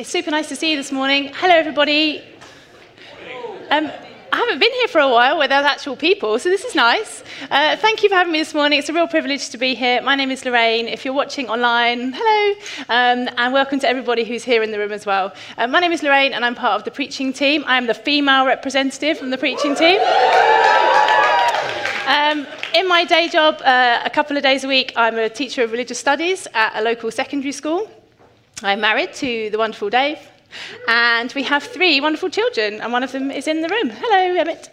It's super nice to see you this morning. Hello, everybody. Um, I haven't been here for a while there's actual people, so this is nice. Uh, thank you for having me this morning. It's a real privilege to be here. My name is Lorraine. If you're watching online, hello, um, and welcome to everybody who's here in the room as well. Uh, my name is Lorraine, and I'm part of the preaching team. I am the female representative from the preaching team. Um, in my day job, uh, a couple of days a week, I'm a teacher of religious studies at a local secondary school. I'm married to the wonderful Dave, and we have three wonderful children, and one of them is in the room. Hello, Emmett.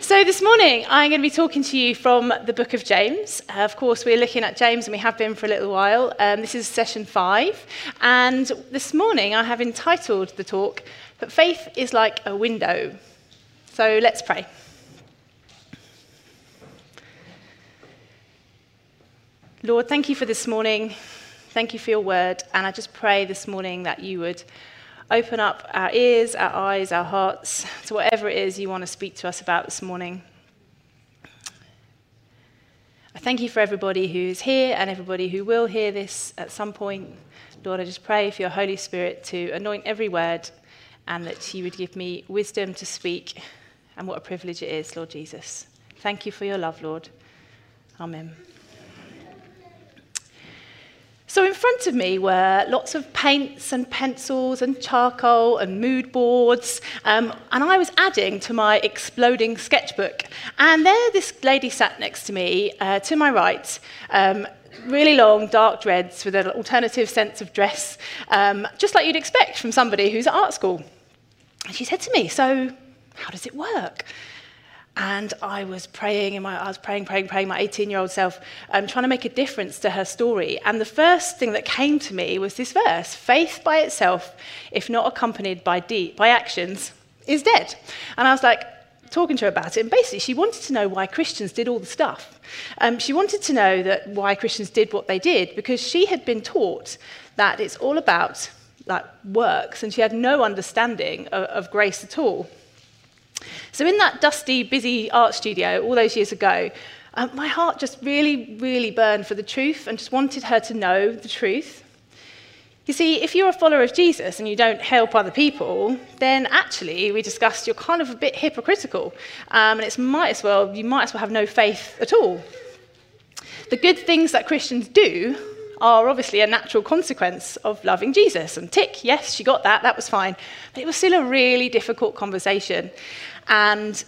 So, this morning I'm going to be talking to you from the book of James. Uh, of course, we're looking at James and we have been for a little while. Um, this is session five. And this morning I have entitled the talk, But Faith is Like a Window. So, let's pray. Lord, thank you for this morning. Thank you for your word. And I just pray this morning that you would open up our ears, our eyes, our hearts to whatever it is you want to speak to us about this morning. I thank you for everybody who's here and everybody who will hear this at some point. Lord, I just pray for your Holy Spirit to anoint every word and that you would give me wisdom to speak. And what a privilege it is, Lord Jesus. Thank you for your love, Lord. Amen. So in front of me were lots of paints and pencils and charcoal and mood boards, um, and I was adding to my exploding sketchbook. And there this lady sat next to me, uh, to my right, um, really long dark dreads with an alternative sense of dress, um, just like you'd expect from somebody who's at art school. And she said to me, so how does it work? And I was praying, and I was praying, praying, praying, my 18 year old self, um, trying to make a difference to her story. And the first thing that came to me was this verse faith by itself, if not accompanied by, de- by actions, is dead. And I was like, talking to her about it, and basically she wanted to know why Christians did all the stuff. Um, she wanted to know that why Christians did what they did because she had been taught that it's all about like works, and she had no understanding of, of grace at all. So, in that dusty, busy art studio all those years ago, um, my heart just really, really burned for the truth and just wanted her to know the truth. You see, if you're a follower of Jesus and you don't help other people, then actually, we discussed, you're kind of a bit hypocritical. Um, and it's might as well, you might as well have no faith at all. The good things that Christians do are obviously a natural consequence of loving Jesus. And tick, yes, she got that, that was fine. But it was still a really difficult conversation. And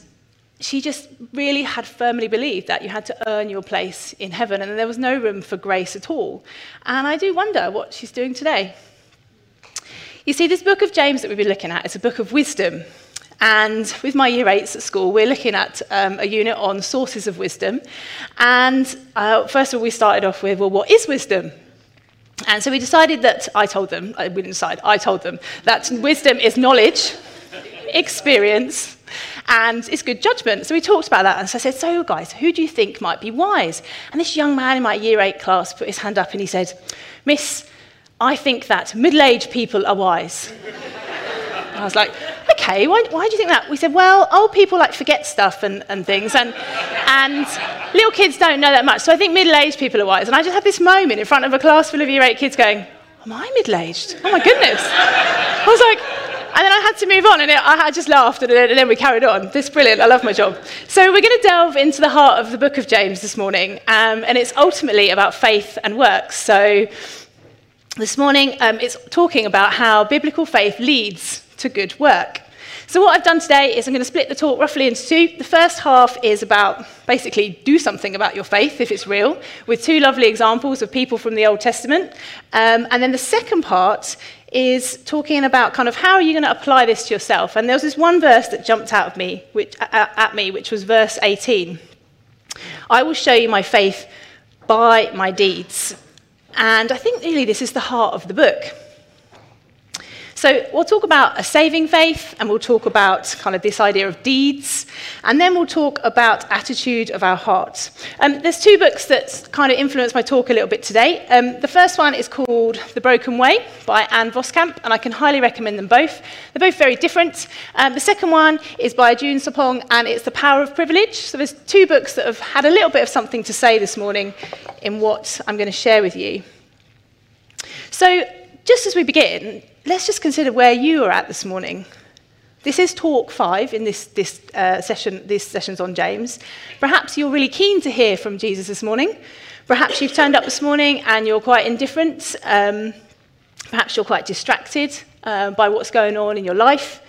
she just really had firmly believed that you had to earn your place in heaven and there was no room for grace at all. And I do wonder what she's doing today. You see, this book of James that we've been looking at is a book of wisdom. And with my year eights at school, we're looking at um, a unit on sources of wisdom. And uh, first of all, we started off with, well, what is wisdom? And so we decided that, I told them, I didn't decide, I told them, that wisdom is knowledge, experience, and it's good judgment. So we talked about that. And so I said, So, guys, who do you think might be wise? And this young man in my year eight class put his hand up and he said, Miss, I think that middle aged people are wise. I was like, okay, why, why, do you think that? We said, well, old people like forget stuff and, and things, and, and little kids don't know that much. So I think middle aged people are wise. And I just had this moment in front of a class full of year eight kids going, am I middle aged? Oh my goodness. I was like, and then I had to move on, and it, I just laughed, and then, we carried on. This is brilliant. I love my job. So we're going to delve into the heart of the book of James this morning, um, and it's ultimately about faith and works. So this morning, um, it's talking about how biblical faith leads to good work. So, what I've done today is I'm going to split the talk roughly into two. The first half is about basically do something about your faith if it's real, with two lovely examples of people from the Old Testament. Um, and then the second part is talking about kind of how are you going to apply this to yourself. And there was this one verse that jumped out of me, which, at me, which was verse 18. I will show you my faith by my deeds. And I think really this is the heart of the book. So we'll talk about a saving faith, and we'll talk about kind of this idea of deeds, and then we'll talk about attitude of our hearts. Um, there's two books that kind of influenced my talk a little bit today. Um, the first one is called The Broken Way by Ann Voskamp, and I can highly recommend them both. They're both very different. Um, the second one is by June Sapong, and it's The Power of Privilege. So there's two books that have had a little bit of something to say this morning in what I'm going to share with you. So just as we begin, let's just consider where you are at this morning. This is talk five in this, this uh, session, this session's on James. Perhaps you're really keen to hear from Jesus this morning. Perhaps you've turned up this morning and you're quite indifferent. Um, perhaps you're quite distracted uh, by what's going on in your life.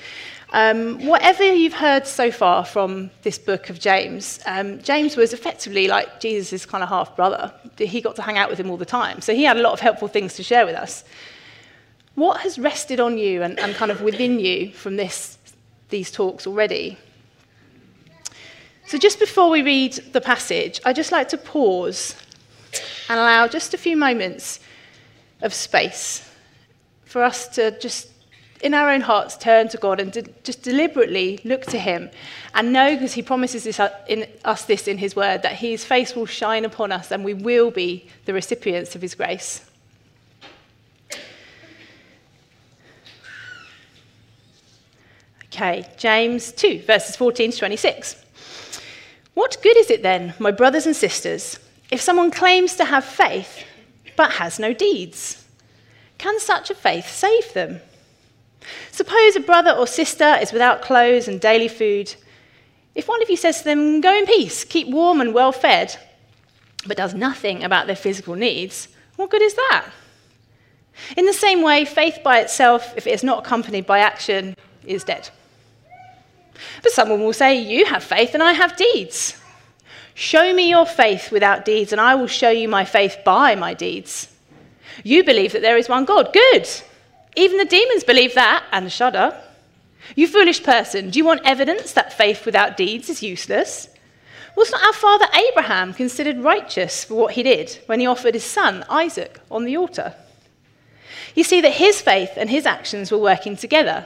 Um, whatever you've heard so far from this book of James, um, James was effectively like Jesus' kind of half brother. He got to hang out with him all the time. So he had a lot of helpful things to share with us. What has rested on you and, and kind of within you from this these talks already. So, just before we read the passage, I'd just like to pause and allow just a few moments of space for us to just, in our own hearts, turn to God and to just deliberately look to Him and know, because He promises this, uh, in, us this in His word, that His face will shine upon us and we will be the recipients of His grace. Okay, James 2, verses 14 to 26. What good is it then, my brothers and sisters, if someone claims to have faith but has no deeds? Can such a faith save them? Suppose a brother or sister is without clothes and daily food. If one of you says to them, Go in peace, keep warm and well fed, but does nothing about their physical needs, what good is that? In the same way, faith by itself, if it is not accompanied by action, is dead. But someone will say, You have faith and I have deeds. Show me your faith without deeds, and I will show you my faith by my deeds. You believe that there is one God. Good. Even the demons believe that and shudder. You foolish person, do you want evidence that faith without deeds is useless? Was not our father Abraham considered righteous for what he did when he offered his son Isaac on the altar? You see that his faith and his actions were working together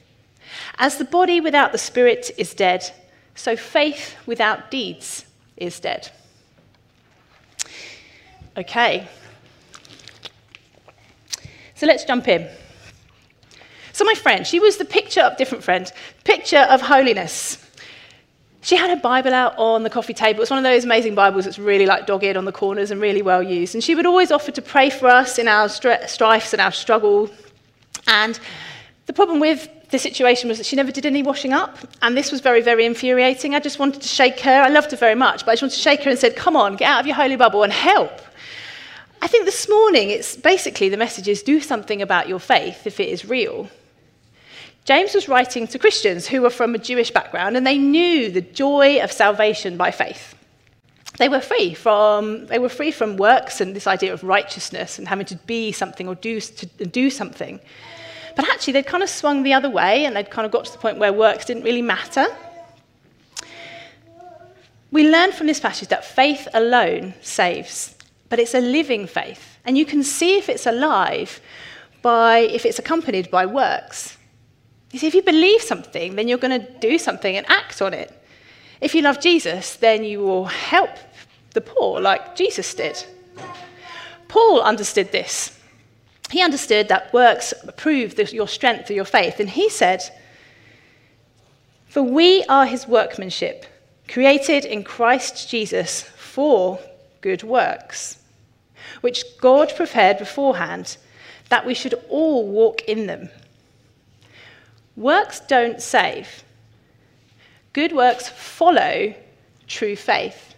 As the body without the spirit is dead, so faith without deeds is dead. Okay. So let's jump in. So, my friend, she was the picture of different friend, picture of holiness. She had her Bible out on the coffee table. It's one of those amazing Bibles that's really like dog-eared on the corners and really well used. And she would always offer to pray for us in our strifes and our struggle. And the problem with the situation was that she never did any washing up, and this was very, very infuriating. I just wanted to shake her. I loved her very much, but I just wanted to shake her and said, Come on, get out of your holy bubble and help. I think this morning, it's basically the message is do something about your faith if it is real. James was writing to Christians who were from a Jewish background, and they knew the joy of salvation by faith. They were free from, they were free from works and this idea of righteousness and having to be something or do, to do something. But actually, they'd kind of swung the other way and they'd kind of got to the point where works didn't really matter. We learn from this passage that faith alone saves, but it's a living faith. And you can see if it's alive by if it's accompanied by works. You see, if you believe something, then you're going to do something and act on it. If you love Jesus, then you will help the poor like Jesus did. Paul understood this. He understood that works prove your strength or your faith. And he said, For we are his workmanship, created in Christ Jesus for good works, which God prepared beforehand that we should all walk in them. Works don't save, good works follow true faith.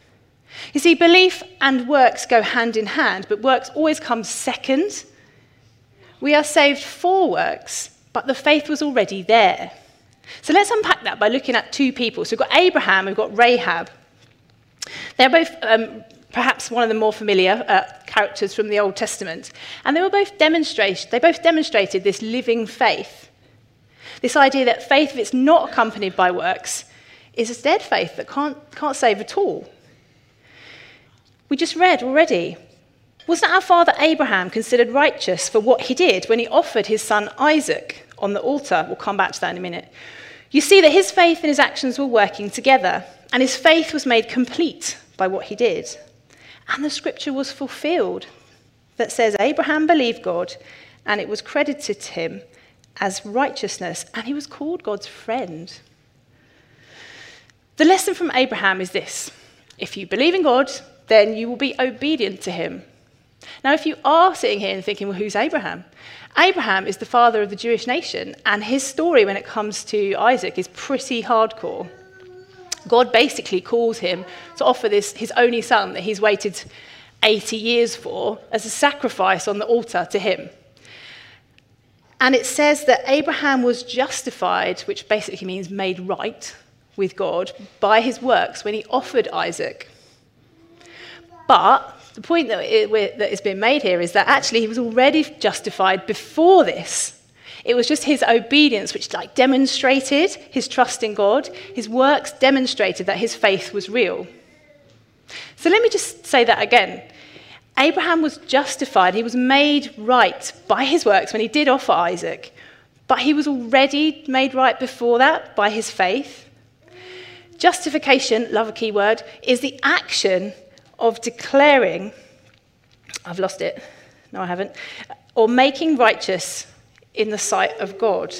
You see, belief and works go hand in hand, but works always come second we are saved for works, but the faith was already there. So let's unpack that by looking at two people. So we've got Abraham, we've got Rahab. They're both um, perhaps one of the more familiar uh, characters from the Old Testament. And they were both demonstrated, they both demonstrated this living faith. This idea that faith, if it's not accompanied by works, is a dead faith that can't, can't save at all. We just read already Wasn't our father Abraham considered righteous for what he did when he offered his son Isaac on the altar? We'll come back to that in a minute. You see that his faith and his actions were working together, and his faith was made complete by what he did. And the scripture was fulfilled that says Abraham believed God, and it was credited to him as righteousness, and he was called God's friend. The lesson from Abraham is this if you believe in God, then you will be obedient to him. Now, if you are sitting here and thinking, well, who's Abraham? Abraham is the father of the Jewish nation, and his story when it comes to Isaac is pretty hardcore. God basically calls him to offer this, his only son that he's waited 80 years for, as a sacrifice on the altar to him. And it says that Abraham was justified, which basically means made right with God, by his works when he offered Isaac. But the point that, it, that has been made here is that actually he was already justified before this. It was just his obedience which like demonstrated his trust in God. His works demonstrated that his faith was real. So let me just say that again. Abraham was justified, he was made right by his works when he did offer Isaac, but he was already made right before that by his faith. Justification, love a key word, is the action of declaring, I've lost it, no, I haven't, or making righteous in the sight of God.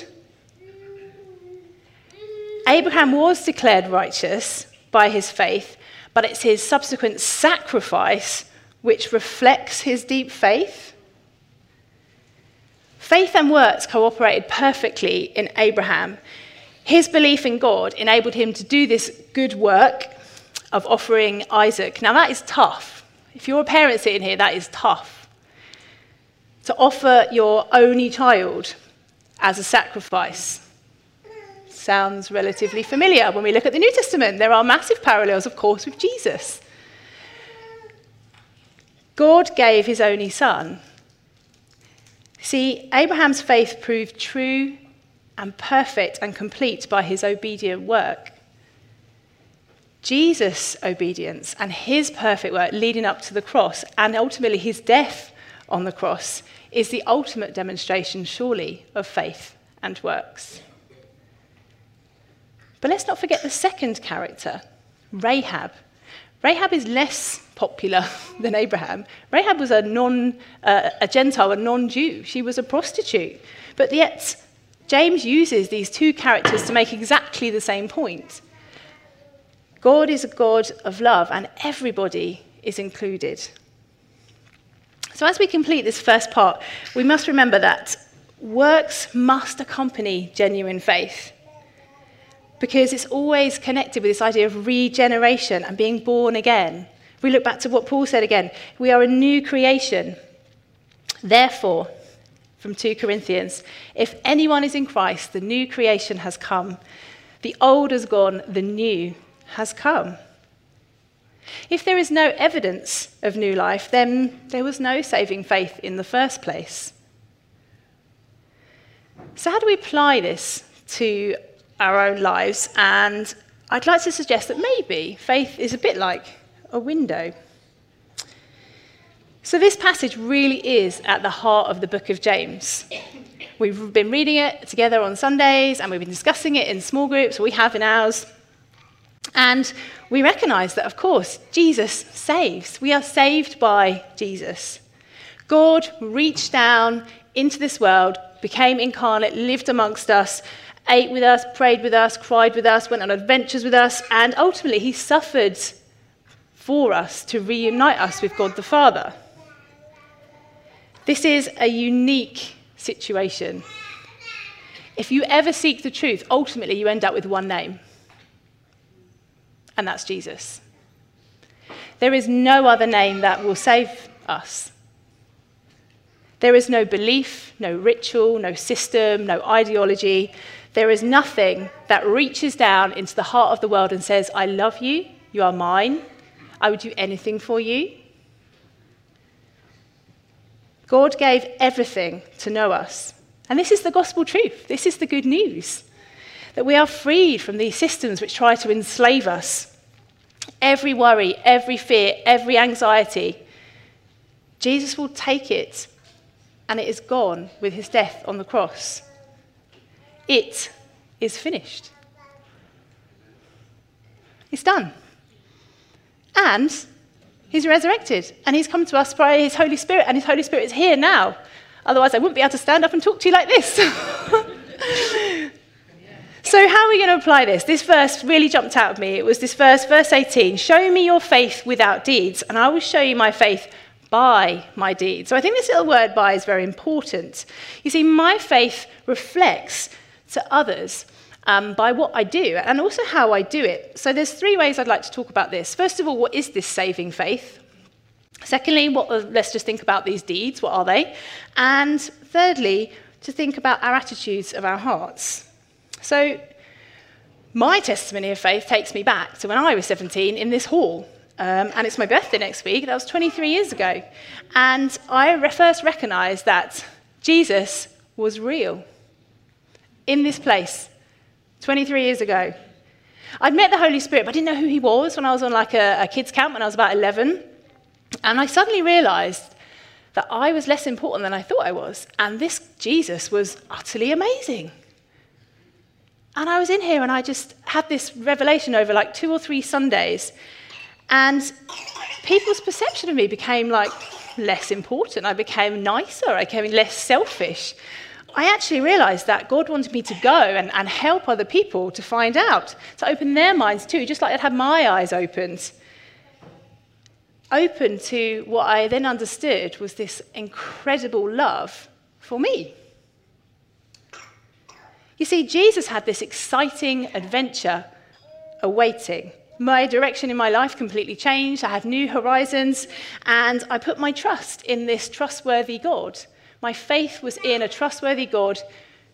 Abraham was declared righteous by his faith, but it's his subsequent sacrifice which reflects his deep faith. Faith and works cooperated perfectly in Abraham. His belief in God enabled him to do this good work of offering Isaac. Now, that is tough. If you're a parent sitting here, that is tough. To offer your only child as a sacrifice sounds relatively familiar. When we look at the New Testament, there are massive parallels, of course, with Jesus. God gave his only son. See, Abraham's faith proved true and perfect and complete by his obedient work. Jesus' obedience and his perfect work leading up to the cross and ultimately his death on the cross is the ultimate demonstration, surely, of faith and works. But let's not forget the second character, Rahab. Rahab is less popular than Abraham. Rahab was a, non, uh, a Gentile, a non Jew. She was a prostitute. But yet, James uses these two characters to make exactly the same point. God is a God of love, and everybody is included. So, as we complete this first part, we must remember that works must accompany genuine faith because it's always connected with this idea of regeneration and being born again. We look back to what Paul said again, we are a new creation. Therefore, from 2 Corinthians, if anyone is in Christ, the new creation has come. The old has gone, the new has come. If there is no evidence of new life, then there was no saving faith in the first place. So, how do we apply this to our own lives. And I'd like to suggest that maybe faith is a bit like a window. So, this passage really is at the heart of the book of James. We've been reading it together on Sundays and we've been discussing it in small groups, we have in ours. And we recognize that, of course, Jesus saves. We are saved by Jesus. God reached down into this world, became incarnate, lived amongst us, ate with us, prayed with us, cried with us, went on adventures with us, and ultimately he suffered for us to reunite us with God the Father. This is a unique situation. If you ever seek the truth, ultimately you end up with one name, and that's Jesus. There is no other name that will save us. There is no belief, no ritual, no system, no ideology there is nothing that reaches down into the heart of the world and says, I love you, you are mine, I would do anything for you. God gave everything to know us. And this is the gospel truth. This is the good news that we are freed from these systems which try to enslave us. Every worry, every fear, every anxiety Jesus will take it, and it is gone with his death on the cross. It is finished. It's done. And he's resurrected, and he's come to us by his Holy Spirit, and his Holy Spirit is here now. Otherwise, I wouldn't be able to stand up and talk to you like this. So, how are we going to apply this? This verse really jumped out at me. It was this verse, verse 18 Show me your faith without deeds, and I will show you my faith by my deeds. So, I think this little word by is very important. You see, my faith reflects to others um, by what I do and also how I do it. So, there's three ways I'd like to talk about this. First of all, what is this saving faith? Secondly, what, let's just think about these deeds. What are they? And thirdly, to think about our attitudes of our hearts. So, my testimony of faith takes me back to when I was 17 in this hall. Um, and it's my birthday next week. That was 23 years ago. And I re- first recognized that Jesus was real in this place 23 years ago. I'd met the Holy Spirit, but I didn't know who he was when I was on like a, a kids' camp when I was about 11. And I suddenly realized that I was less important than I thought I was. And this Jesus was utterly amazing. And I was in here and I just had this revelation over like two or three Sundays. And people's perception of me became like less important. I became nicer. I became less selfish. I actually realized that God wanted me to go and, and help other people to find out, to open their minds too, just like I'd had my eyes opened. Open to what I then understood was this incredible love for me. You see, Jesus had this exciting adventure awaiting. My direction in my life completely changed. I had new horizons, and I put my trust in this trustworthy God. My faith was in a trustworthy God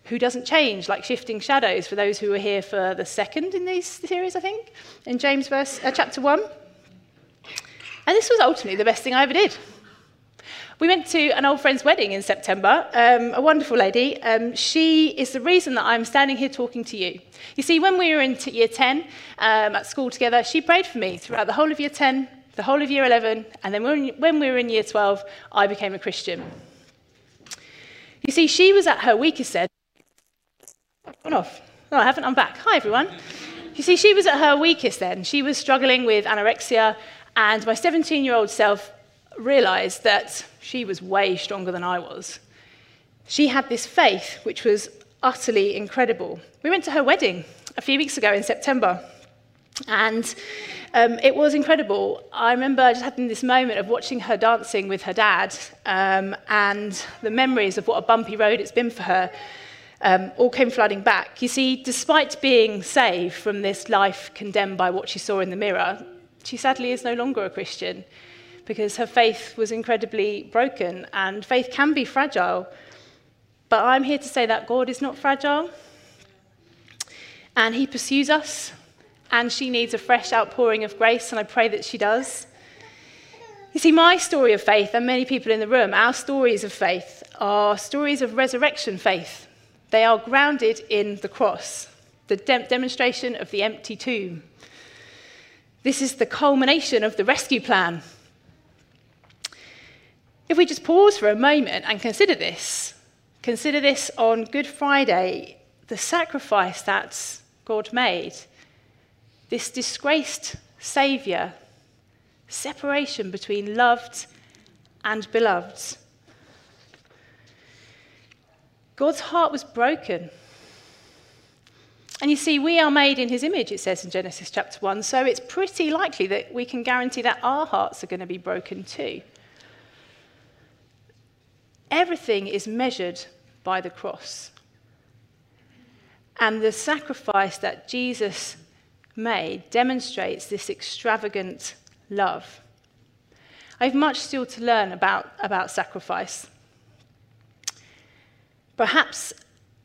who doesn't change, like shifting shadows, for those who were here for the second in this series, I think, in James verse, uh, chapter 1. And this was ultimately the best thing I ever did. We went to an old friend's wedding in September, um, a wonderful lady. Um, she is the reason that I'm standing here talking to you. You see, when we were in year 10 um, at school together, she prayed for me throughout the whole of year 10, the whole of year 11, and then when we were in year 12, I became a Christian. You see, she was at her weakest then. Gone off. No, I haven't. I'm back. Hi, everyone. You see, she was at her weakest then. She was struggling with anorexia, and my 17 year old self realized that she was way stronger than I was. She had this faith which was utterly incredible. We went to her wedding a few weeks ago in September, and um, it was incredible. I remember just having this moment of watching her dancing with her dad, um, and the memories of what a bumpy road it's been for her um, all came flooding back. You see, despite being saved from this life condemned by what she saw in the mirror, she sadly is no longer a Christian because her faith was incredibly broken, and faith can be fragile. But I'm here to say that God is not fragile, and He pursues us, and she needs a fresh outpouring of grace, and I pray that she does. You see, my story of faith, and many people in the room, our stories of faith are stories of resurrection faith. They are grounded in the cross, the de- demonstration of the empty tomb. This is the culmination of the rescue plan if we just pause for a moment and consider this, consider this on Good Friday, the sacrifice that God made, this disgraced Saviour, separation between loved and beloved. God's heart was broken. And you see, we are made in his image, it says in Genesis chapter 1, so it's pretty likely that we can guarantee that our hearts are going to be broken too. Everything is measured by the cross. And the sacrifice that Jesus made demonstrates this extravagant love. I have much still to learn about, about sacrifice. Perhaps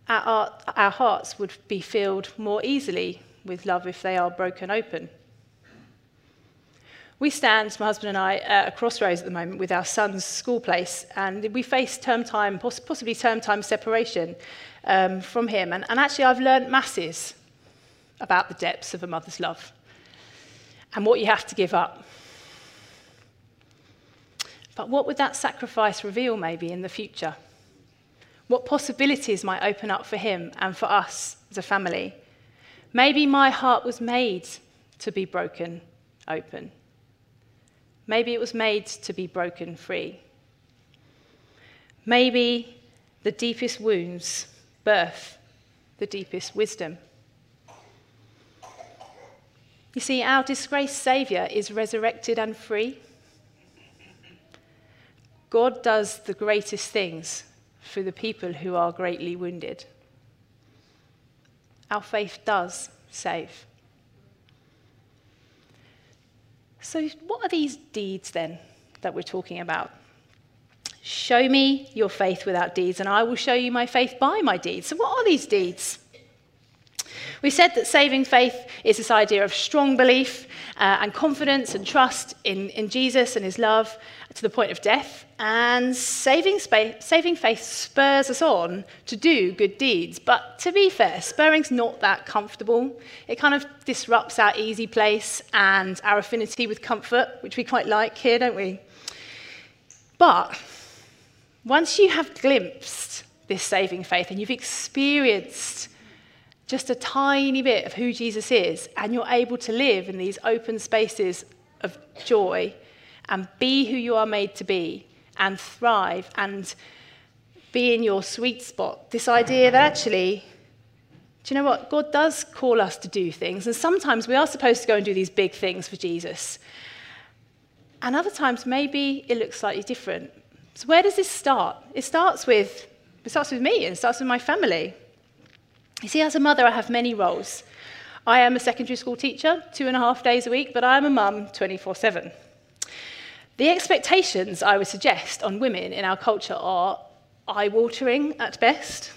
our, our hearts would be filled more easily with love if they are broken open. We stand, my husband and I, at a crossroads at the moment with our son's school place, and we face term time, possibly term time separation um, from him. And, and actually, I've learned masses about the depths of a mother's love and what you have to give up. But what would that sacrifice reveal maybe in the future? What possibilities might open up for him and for us as a family? Maybe my heart was made to be broken open. Maybe it was made to be broken free. Maybe the deepest wounds birth the deepest wisdom. You see, our disgraced Saviour is resurrected and free. God does the greatest things for the people who are greatly wounded. Our faith does save. So, what are these deeds then that we're talking about? Show me your faith without deeds, and I will show you my faith by my deeds. So, what are these deeds? We said that saving faith is this idea of strong belief uh, and confidence and trust in, in Jesus and his love to the point of death. And saving, saving faith spurs us on to do good deeds. But to be fair, spurring's not that comfortable. It kind of disrupts our easy place and our affinity with comfort, which we quite like here, don't we? But once you have glimpsed this saving faith and you've experienced just a tiny bit of who Jesus is, and you're able to live in these open spaces of joy and be who you are made to be and thrive and be in your sweet spot. This idea that actually, do you know what? God does call us to do things, and sometimes we are supposed to go and do these big things for Jesus. And other times, maybe it looks slightly different. So, where does this start? It starts with, it starts with me, and it starts with my family. You see, as a mother, I have many roles. I am a secondary school teacher, two and a half days a week, but I am a mum 24 7. The expectations I would suggest on women in our culture are eye watering at best.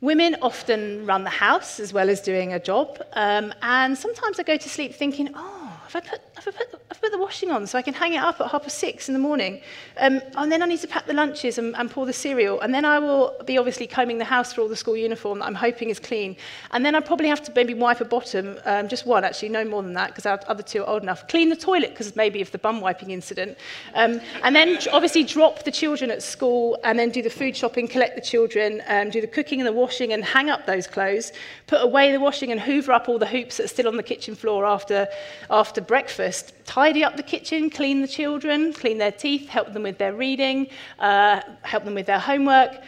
Women often run the house as well as doing a job, um, and sometimes I go to sleep thinking, oh, have I put, have I put, I've put the washing on so I can hang it up at half past six in the morning. Um, and then I need to pack the lunches and, and pour the cereal. And then I will be obviously combing the house for all the school uniform that I'm hoping is clean. And then I probably have to maybe wipe a bottom, um, just one actually, no more than that, because our other two are old enough. Clean the toilet, because maybe of the bum wiping incident. Um, and then obviously drop the children at school and then do the food shopping, collect the children, um, do the cooking and the washing and hang up those clothes, put away the washing and hoover up all the hoops that are still on the kitchen floor after, after breakfast, tidy up the kitchen, clean the children, clean their teeth, help them with their reading, uh, help them with their homework,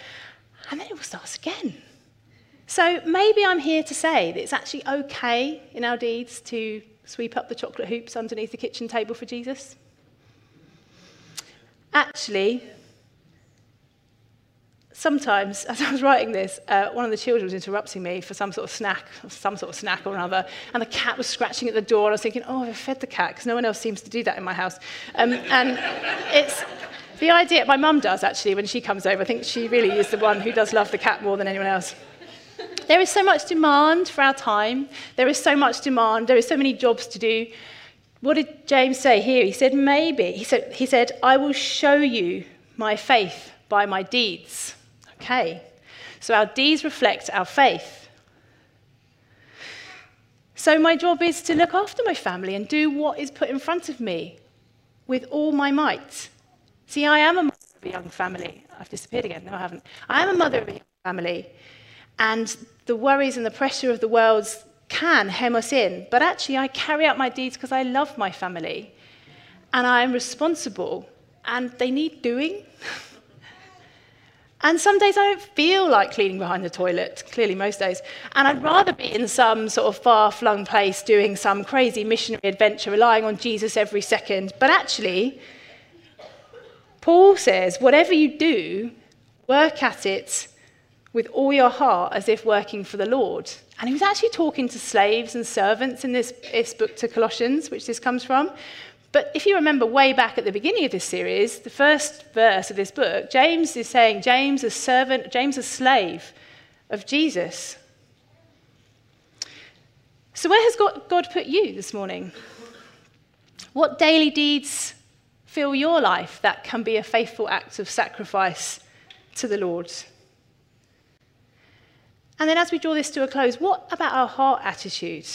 and then it all starts again. So maybe I'm here to say that it's actually okay in our deeds to sweep up the chocolate hoops underneath the kitchen table for Jesus. Actually, sometimes, as I was writing this, uh, one of the children was interrupting me for some sort of snack, some sort of snack or another, and the cat was scratching at the door, and I was thinking, oh, I've fed the cat, because no one else seems to do that in my house. Um, and it's the idea, my mum does actually, when she comes over, I think she really is the one who does love the cat more than anyone else. There is so much demand for our time. There is so much demand. There are so many jobs to do. What did James say here? He said, maybe. He said, he said I will show you my faith by my deeds. Okay, so our deeds reflect our faith. So my job is to look after my family and do what is put in front of me with all my might. See, I am a mother of a young family. I've disappeared again. No, I haven't. I am a mother of a young family. And the worries and the pressure of the world can hem us in. But actually, I carry out my deeds because I love my family. And I am responsible. And they need doing. And some days I don't feel like cleaning behind the toilet, clearly most days. And I'd rather be in some sort of far flung place doing some crazy missionary adventure, relying on Jesus every second. But actually, Paul says, whatever you do, work at it with all your heart as if working for the Lord. And he was actually talking to slaves and servants in this, this book to Colossians, which this comes from. But if you remember way back at the beginning of this series, the first verse of this book, James is saying, James, a servant, James, a slave of Jesus. So, where has God, God put you this morning? What daily deeds fill your life that can be a faithful act of sacrifice to the Lord? And then, as we draw this to a close, what about our heart attitude?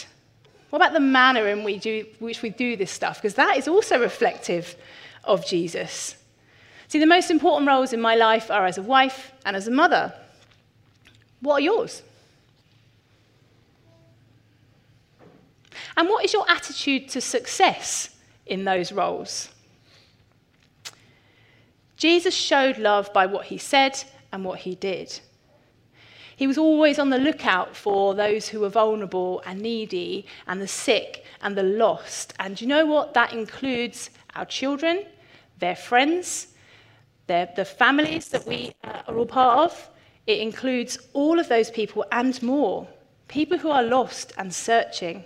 What about the manner in we do, which we do this stuff? Because that is also reflective of Jesus. See, the most important roles in my life are as a wife and as a mother. What are yours? And what is your attitude to success in those roles? Jesus showed love by what he said and what he did. He was always on the lookout for those who were vulnerable and needy, and the sick and the lost. And you know what? That includes our children, their friends, their, the families that we uh, are all part of. It includes all of those people and more. People who are lost and searching.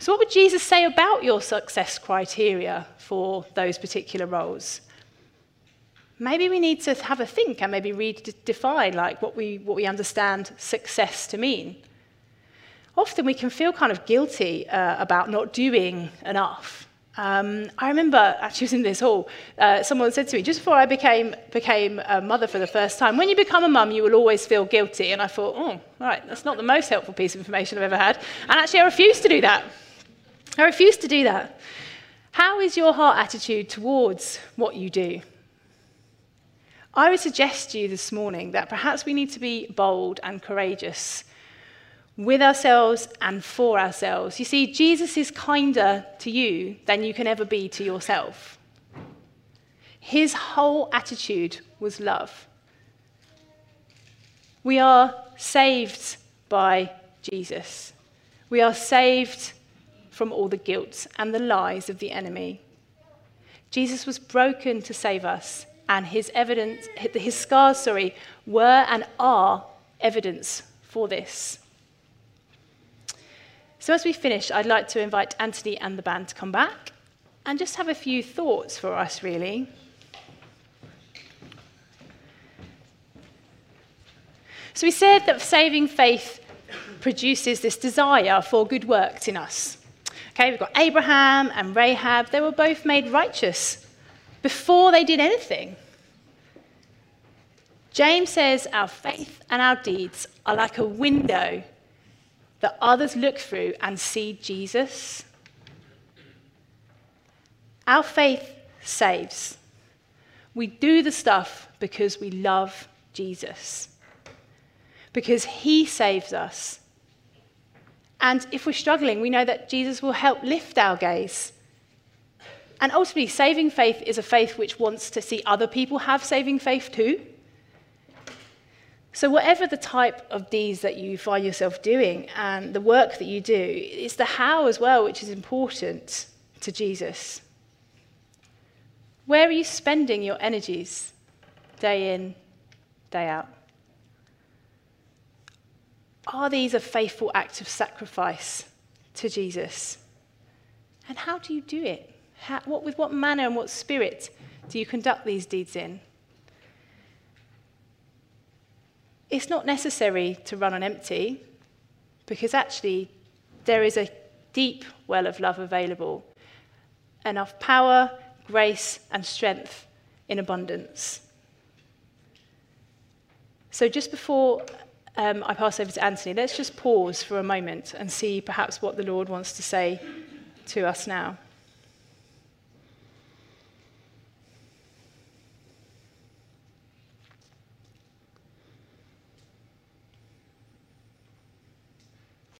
So, what would Jesus say about your success criteria for those particular roles? Maybe we need to have a think and maybe redefine like what we, what we understand success to mean. Often we can feel kind of guilty uh, about not doing enough. Um, I remember actually was in this hall, uh, someone said to me, just before I became, became a mother for the first time, when you become a mum, you will always feel guilty. And I thought, oh, right, that's not the most helpful piece of information I've ever had. And actually, I refuse to do that. I refuse to do that. How is your heart attitude towards what you do? I would suggest to you this morning that perhaps we need to be bold and courageous with ourselves and for ourselves. You see, Jesus is kinder to you than you can ever be to yourself. His whole attitude was love. We are saved by Jesus. We are saved from all the guilt and the lies of the enemy. Jesus was broken to save us and his evidence, his scars, sorry, were and are evidence for this. So as we finish, I'd like to invite Anthony and the band to come back and just have a few thoughts for us, really. So we said that saving faith produces this desire for good works in us. Okay, we've got Abraham and Rahab. They were both made righteous before they did anything. James says our faith and our deeds are like a window that others look through and see Jesus. Our faith saves. We do the stuff because we love Jesus, because he saves us. And if we're struggling, we know that Jesus will help lift our gaze. And ultimately, saving faith is a faith which wants to see other people have saving faith too. So, whatever the type of deeds that you find yourself doing and the work that you do, it's the how as well which is important to Jesus. Where are you spending your energies day in, day out? Are these a faithful act of sacrifice to Jesus? And how do you do it? How, what, with what manner and what spirit do you conduct these deeds in? It's not necessary to run on empty because actually there is a deep well of love available, enough power, grace, and strength in abundance. So, just before um, I pass over to Anthony, let's just pause for a moment and see perhaps what the Lord wants to say to us now.